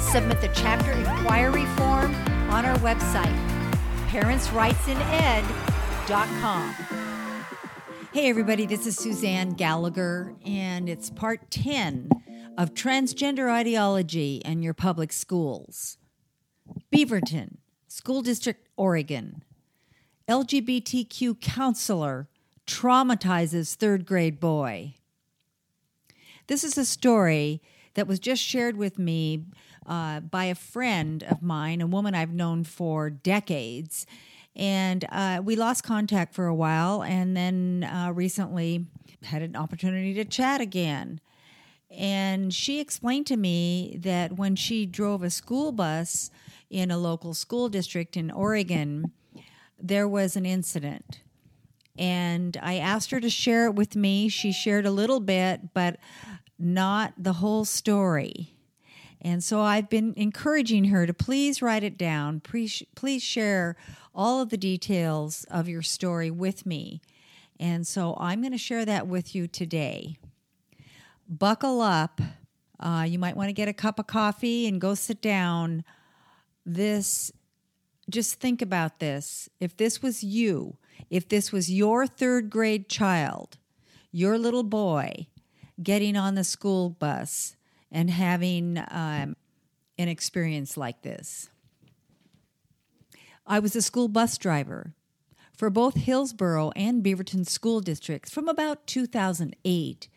Submit the chapter inquiry form on our website, parentsrightsined.com. Hey, everybody, this is Suzanne Gallagher, and it's part 10 of Transgender Ideology and Your Public Schools. Beaverton, School District, Oregon. LGBTQ counselor traumatizes third grade boy. This is a story that was just shared with me uh, by a friend of mine, a woman I've known for decades. And uh, we lost contact for a while and then uh, recently had an opportunity to chat again. And she explained to me that when she drove a school bus in a local school district in Oregon, there was an incident. And I asked her to share it with me. She shared a little bit, but not the whole story. And so I've been encouraging her to please write it down. Please, please share all of the details of your story with me. And so I'm going to share that with you today. Buckle up. Uh, you might want to get a cup of coffee and go sit down. This, just think about this. If this was you, if this was your third grade child, your little boy getting on the school bus and having um, an experience like this. I was a school bus driver for both Hillsboro and Beaverton school districts from about 2008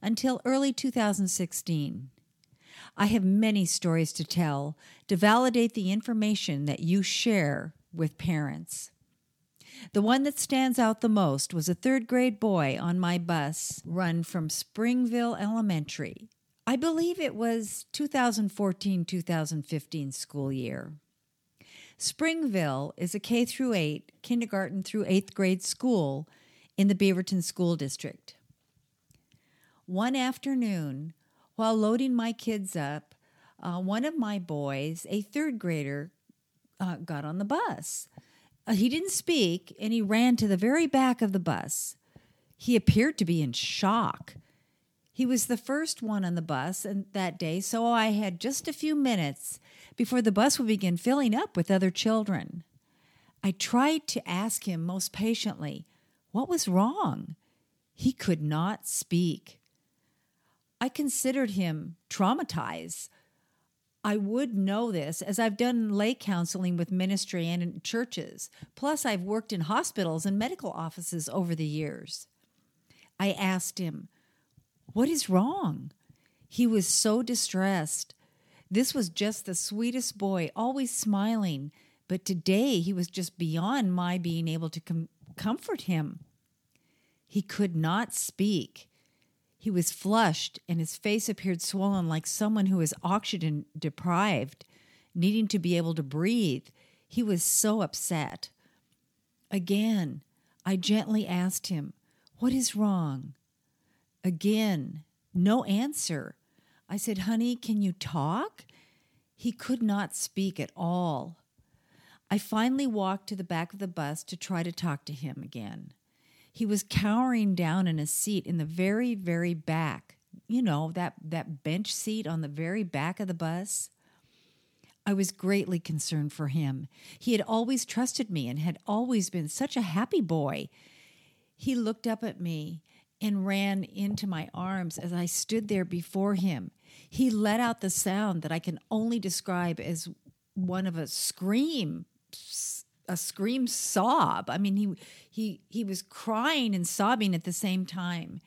until early 2016. I have many stories to tell to validate the information that you share with parents. The one that stands out the most was a third grade boy on my bus run from Springville Elementary. I believe it was 2014 2015 school year. Springville is a K through 8 kindergarten through 8th grade school in the Beaverton School District. One afternoon, while loading my kids up, uh, one of my boys, a third grader, uh, got on the bus. Uh, he didn't speak and he ran to the very back of the bus. He appeared to be in shock. He was the first one on the bus and that day, so I had just a few minutes before the bus would begin filling up with other children. I tried to ask him most patiently what was wrong. He could not speak. I considered him traumatized. I would know this as I've done lay counseling with ministry and in churches. Plus, I've worked in hospitals and medical offices over the years. I asked him, What is wrong? He was so distressed. This was just the sweetest boy, always smiling, but today he was just beyond my being able to com- comfort him. He could not speak. He was flushed, and his face appeared swollen like someone who is oxygen deprived, needing to be able to breathe. He was so upset. Again, I gently asked him, What is wrong? Again, no answer. I said, Honey, can you talk? He could not speak at all. I finally walked to the back of the bus to try to talk to him again. He was cowering down in a seat in the very, very back. You know, that, that bench seat on the very back of the bus. I was greatly concerned for him. He had always trusted me and had always been such a happy boy. He looked up at me and ran into my arms as I stood there before him. He let out the sound that I can only describe as one of a scream, a scream sob. I mean, he he he was crying and sobbing at the same time.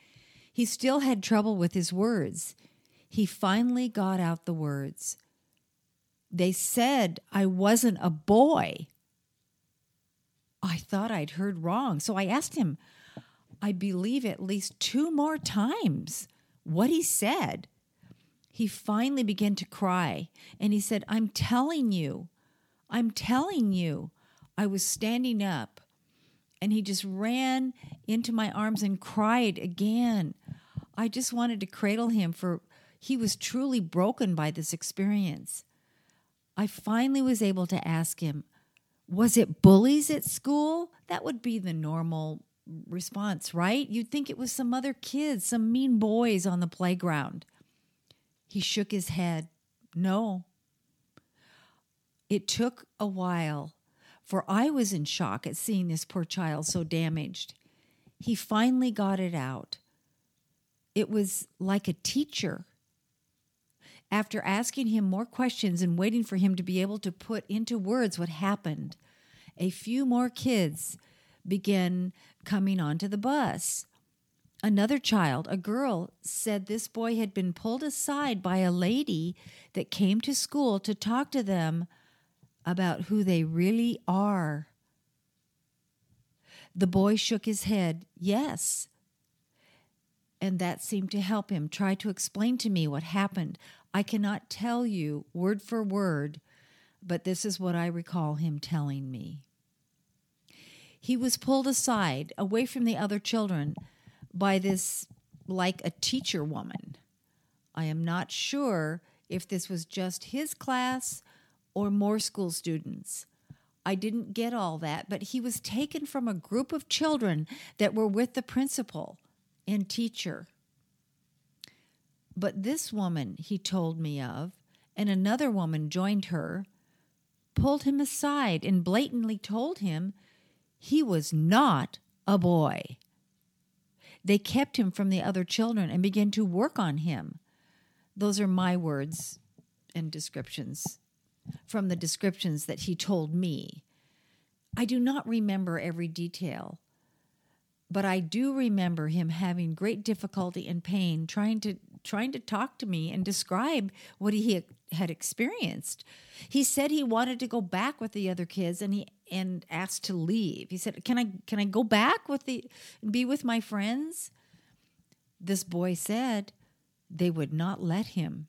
He still had trouble with his words. He finally got out the words. They said I wasn't a boy. I thought I'd heard wrong, so I asked him, I believe at least two more times, what he said. He finally began to cry and he said, I'm telling you, I'm telling you. I was standing up and he just ran into my arms and cried again. I just wanted to cradle him, for he was truly broken by this experience. I finally was able to ask him, Was it bullies at school? That would be the normal response, right? You'd think it was some other kids, some mean boys on the playground. He shook his head. No. It took a while, for I was in shock at seeing this poor child so damaged. He finally got it out. It was like a teacher. After asking him more questions and waiting for him to be able to put into words what happened, a few more kids began coming onto the bus. Another child, a girl, said this boy had been pulled aside by a lady that came to school to talk to them about who they really are. The boy shook his head, yes. And that seemed to help him try to explain to me what happened. I cannot tell you word for word, but this is what I recall him telling me. He was pulled aside, away from the other children, by this, like a teacher woman. I am not sure if this was just his class or more school students. I didn't get all that, but he was taken from a group of children that were with the principal and teacher. But this woman he told me of, and another woman joined her, pulled him aside and blatantly told him he was not a boy. They kept him from the other children and began to work on him. Those are my words and descriptions from the descriptions that he told me. I do not remember every detail, but I do remember him having great difficulty and pain trying to trying to talk to me and describe what he had experienced. He said he wanted to go back with the other kids and he and asked to leave. He said, "Can I can I go back with the be with my friends?" This boy said they would not let him.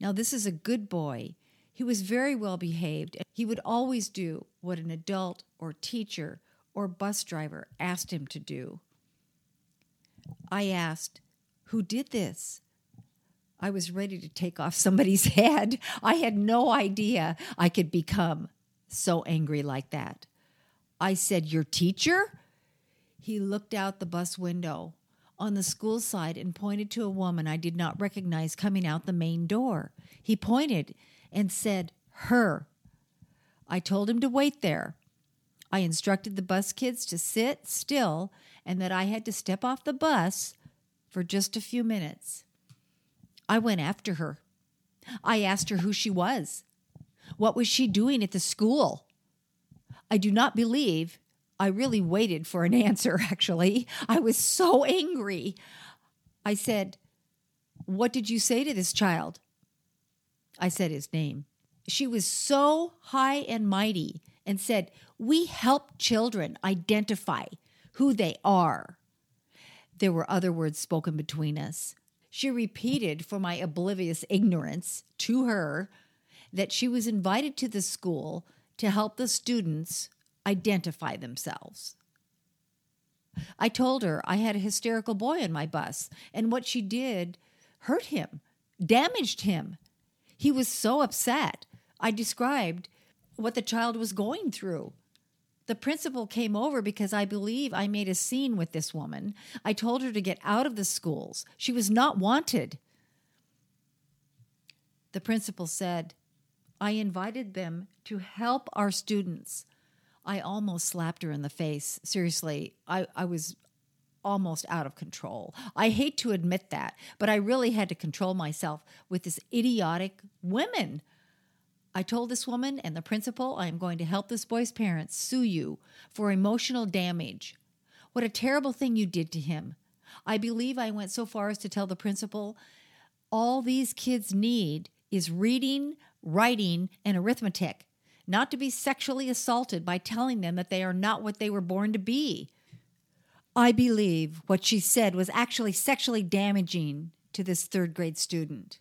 Now this is a good boy. He was very well behaved. He would always do what an adult or teacher or bus driver asked him to do. I asked, Who did this? I was ready to take off somebody's head. I had no idea I could become so angry like that. I said, Your teacher? He looked out the bus window on the school side and pointed to a woman I did not recognize coming out the main door. He pointed and said, Her. I told him to wait there. I instructed the bus kids to sit still and that I had to step off the bus for just a few minutes. I went after her. I asked her who she was. What was she doing at the school? I do not believe I really waited for an answer, actually. I was so angry. I said, What did you say to this child? I said his name. She was so high and mighty and said, We help children identify who they are. There were other words spoken between us. She repeated for my oblivious ignorance to her that she was invited to the school to help the students identify themselves. I told her I had a hysterical boy on my bus, and what she did hurt him, damaged him. He was so upset. I described what the child was going through. The principal came over because I believe I made a scene with this woman. I told her to get out of the schools. She was not wanted. The principal said, I invited them to help our students. I almost slapped her in the face. Seriously, I, I was almost out of control. I hate to admit that, but I really had to control myself with this idiotic women. I told this woman and the principal I am going to help this boy's parents sue you for emotional damage. What a terrible thing you did to him. I believe I went so far as to tell the principal all these kids need is reading, writing, and arithmetic, not to be sexually assaulted by telling them that they are not what they were born to be. I believe what she said was actually sexually damaging to this third grade student.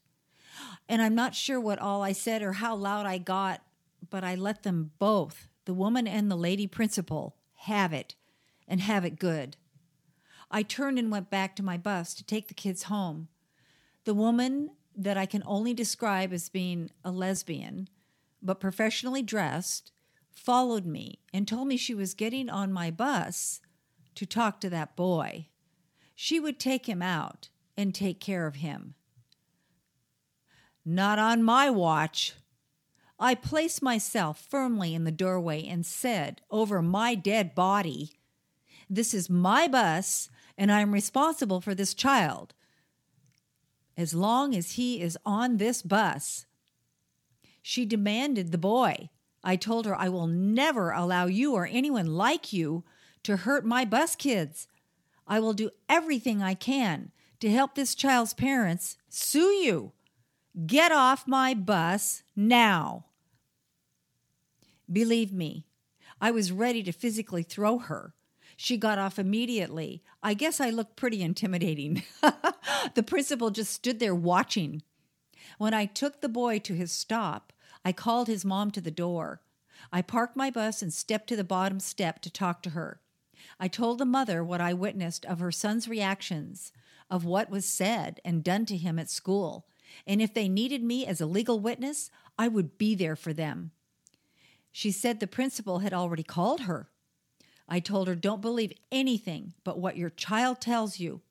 And I'm not sure what all I said or how loud I got, but I let them both, the woman and the lady principal, have it and have it good. I turned and went back to my bus to take the kids home. The woman that I can only describe as being a lesbian, but professionally dressed, followed me and told me she was getting on my bus to talk to that boy. She would take him out and take care of him. Not on my watch. I placed myself firmly in the doorway and said over my dead body, This is my bus, and I am responsible for this child. As long as he is on this bus. She demanded the boy. I told her I will never allow you or anyone like you to hurt my bus kids. I will do everything I can to help this child's parents sue you. Get off my bus now. Believe me, I was ready to physically throw her. She got off immediately. I guess I looked pretty intimidating. the principal just stood there watching. When I took the boy to his stop, I called his mom to the door. I parked my bus and stepped to the bottom step to talk to her. I told the mother what I witnessed of her son's reactions, of what was said and done to him at school, and if they needed me as a legal witness, I would be there for them. She said the principal had already called her. I told her, Don't believe anything but what your child tells you.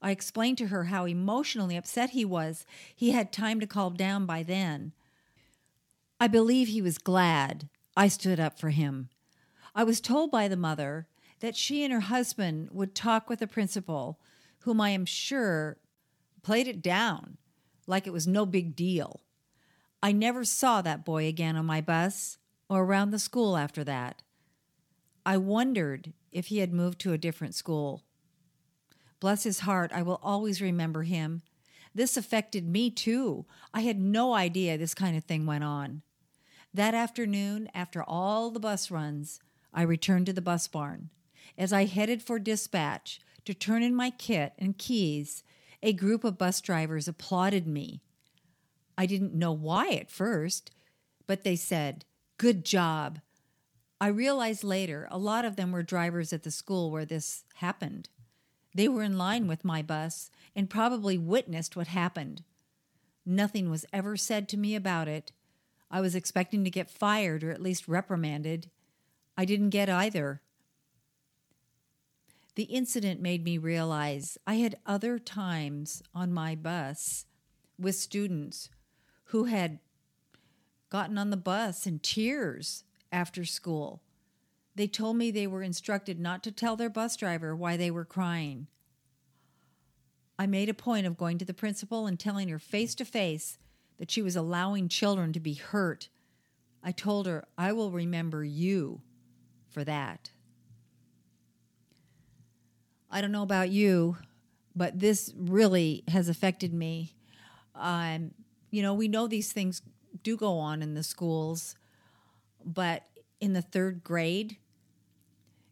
I explained to her how emotionally upset he was. He had time to calm down by then. I believe he was glad I stood up for him. I was told by the mother that she and her husband would talk with the principal, whom I am sure played it down like it was no big deal. I never saw that boy again on my bus or around the school after that. I wondered if he had moved to a different school. Bless his heart, I will always remember him. This affected me too. I had no idea this kind of thing went on. That afternoon, after all the bus runs, I returned to the bus barn. As I headed for dispatch to turn in my kit and keys, a group of bus drivers applauded me. I didn't know why at first, but they said, Good job. I realized later a lot of them were drivers at the school where this happened. They were in line with my bus and probably witnessed what happened. Nothing was ever said to me about it. I was expecting to get fired or at least reprimanded. I didn't get either. The incident made me realize I had other times on my bus with students who had gotten on the bus in tears after school. They told me they were instructed not to tell their bus driver why they were crying. I made a point of going to the principal and telling her face to face that she was allowing children to be hurt. I told her, I will remember you for that. I don't know about you, but this really has affected me. Um, you know, we know these things do go on in the schools, but in the third grade,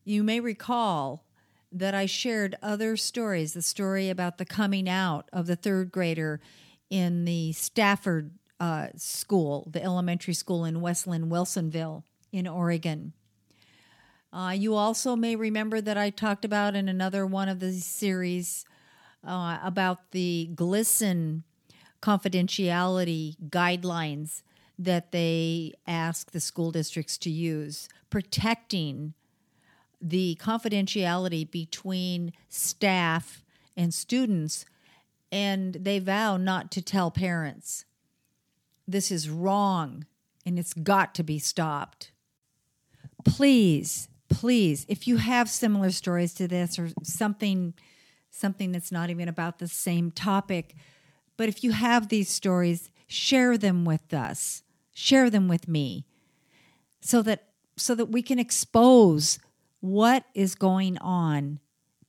you may recall that I shared other stories the story about the coming out of the third grader in the Stafford uh, school, the elementary school in West Linn, Wilsonville, in Oregon. Uh, you also may remember that I talked about in another one of the series uh, about the GLSEN confidentiality guidelines that they ask the school districts to use, protecting the confidentiality between staff and students, and they vow not to tell parents. This is wrong and it's got to be stopped. Please, please, if you have similar stories to this or something something that's not even about the same topic, but if you have these stories, share them with us. share them with me so that so that we can expose what is going on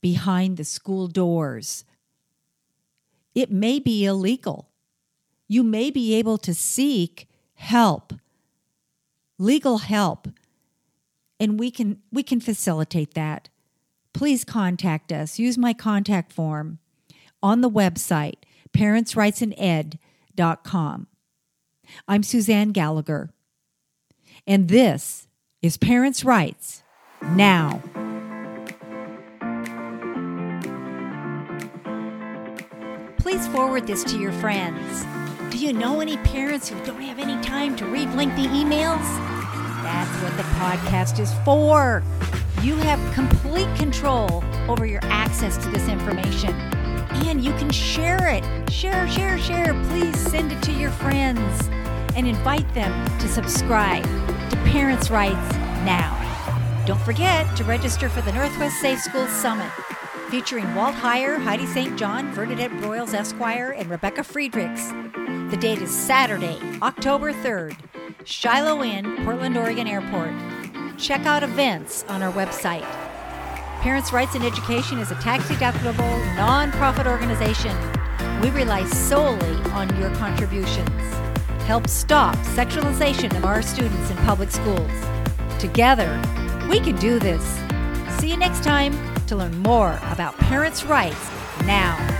behind the school doors. It may be illegal. You may be able to seek help, legal help, and we can we can facilitate that. Please contact us. Use my contact form on the website parentsrightsined.com. I'm Suzanne Gallagher, and this is Parents' Rights Now. Please forward this to your friends. Do you know any parents who don't have any time to read lengthy emails? That's what the podcast is for. You have complete control over your access to this information and you can share it. Share, share, share. Please send it to your friends and invite them to subscribe to Parents' Rights Now. Don't forget to register for the Northwest Safe Schools Summit, featuring Walt Heyer, Heidi St. John, Bernadette Broyles Esquire, and Rebecca Friedrichs. The date is Saturday, October 3rd, Shiloh Inn, Portland, Oregon Airport. Check out events on our website. Parents' Rights in Education is a tax deductible, nonprofit organization. We rely solely on your contributions. Help stop sexualization of our students in public schools. Together, we can do this. See you next time to learn more about parents' rights now.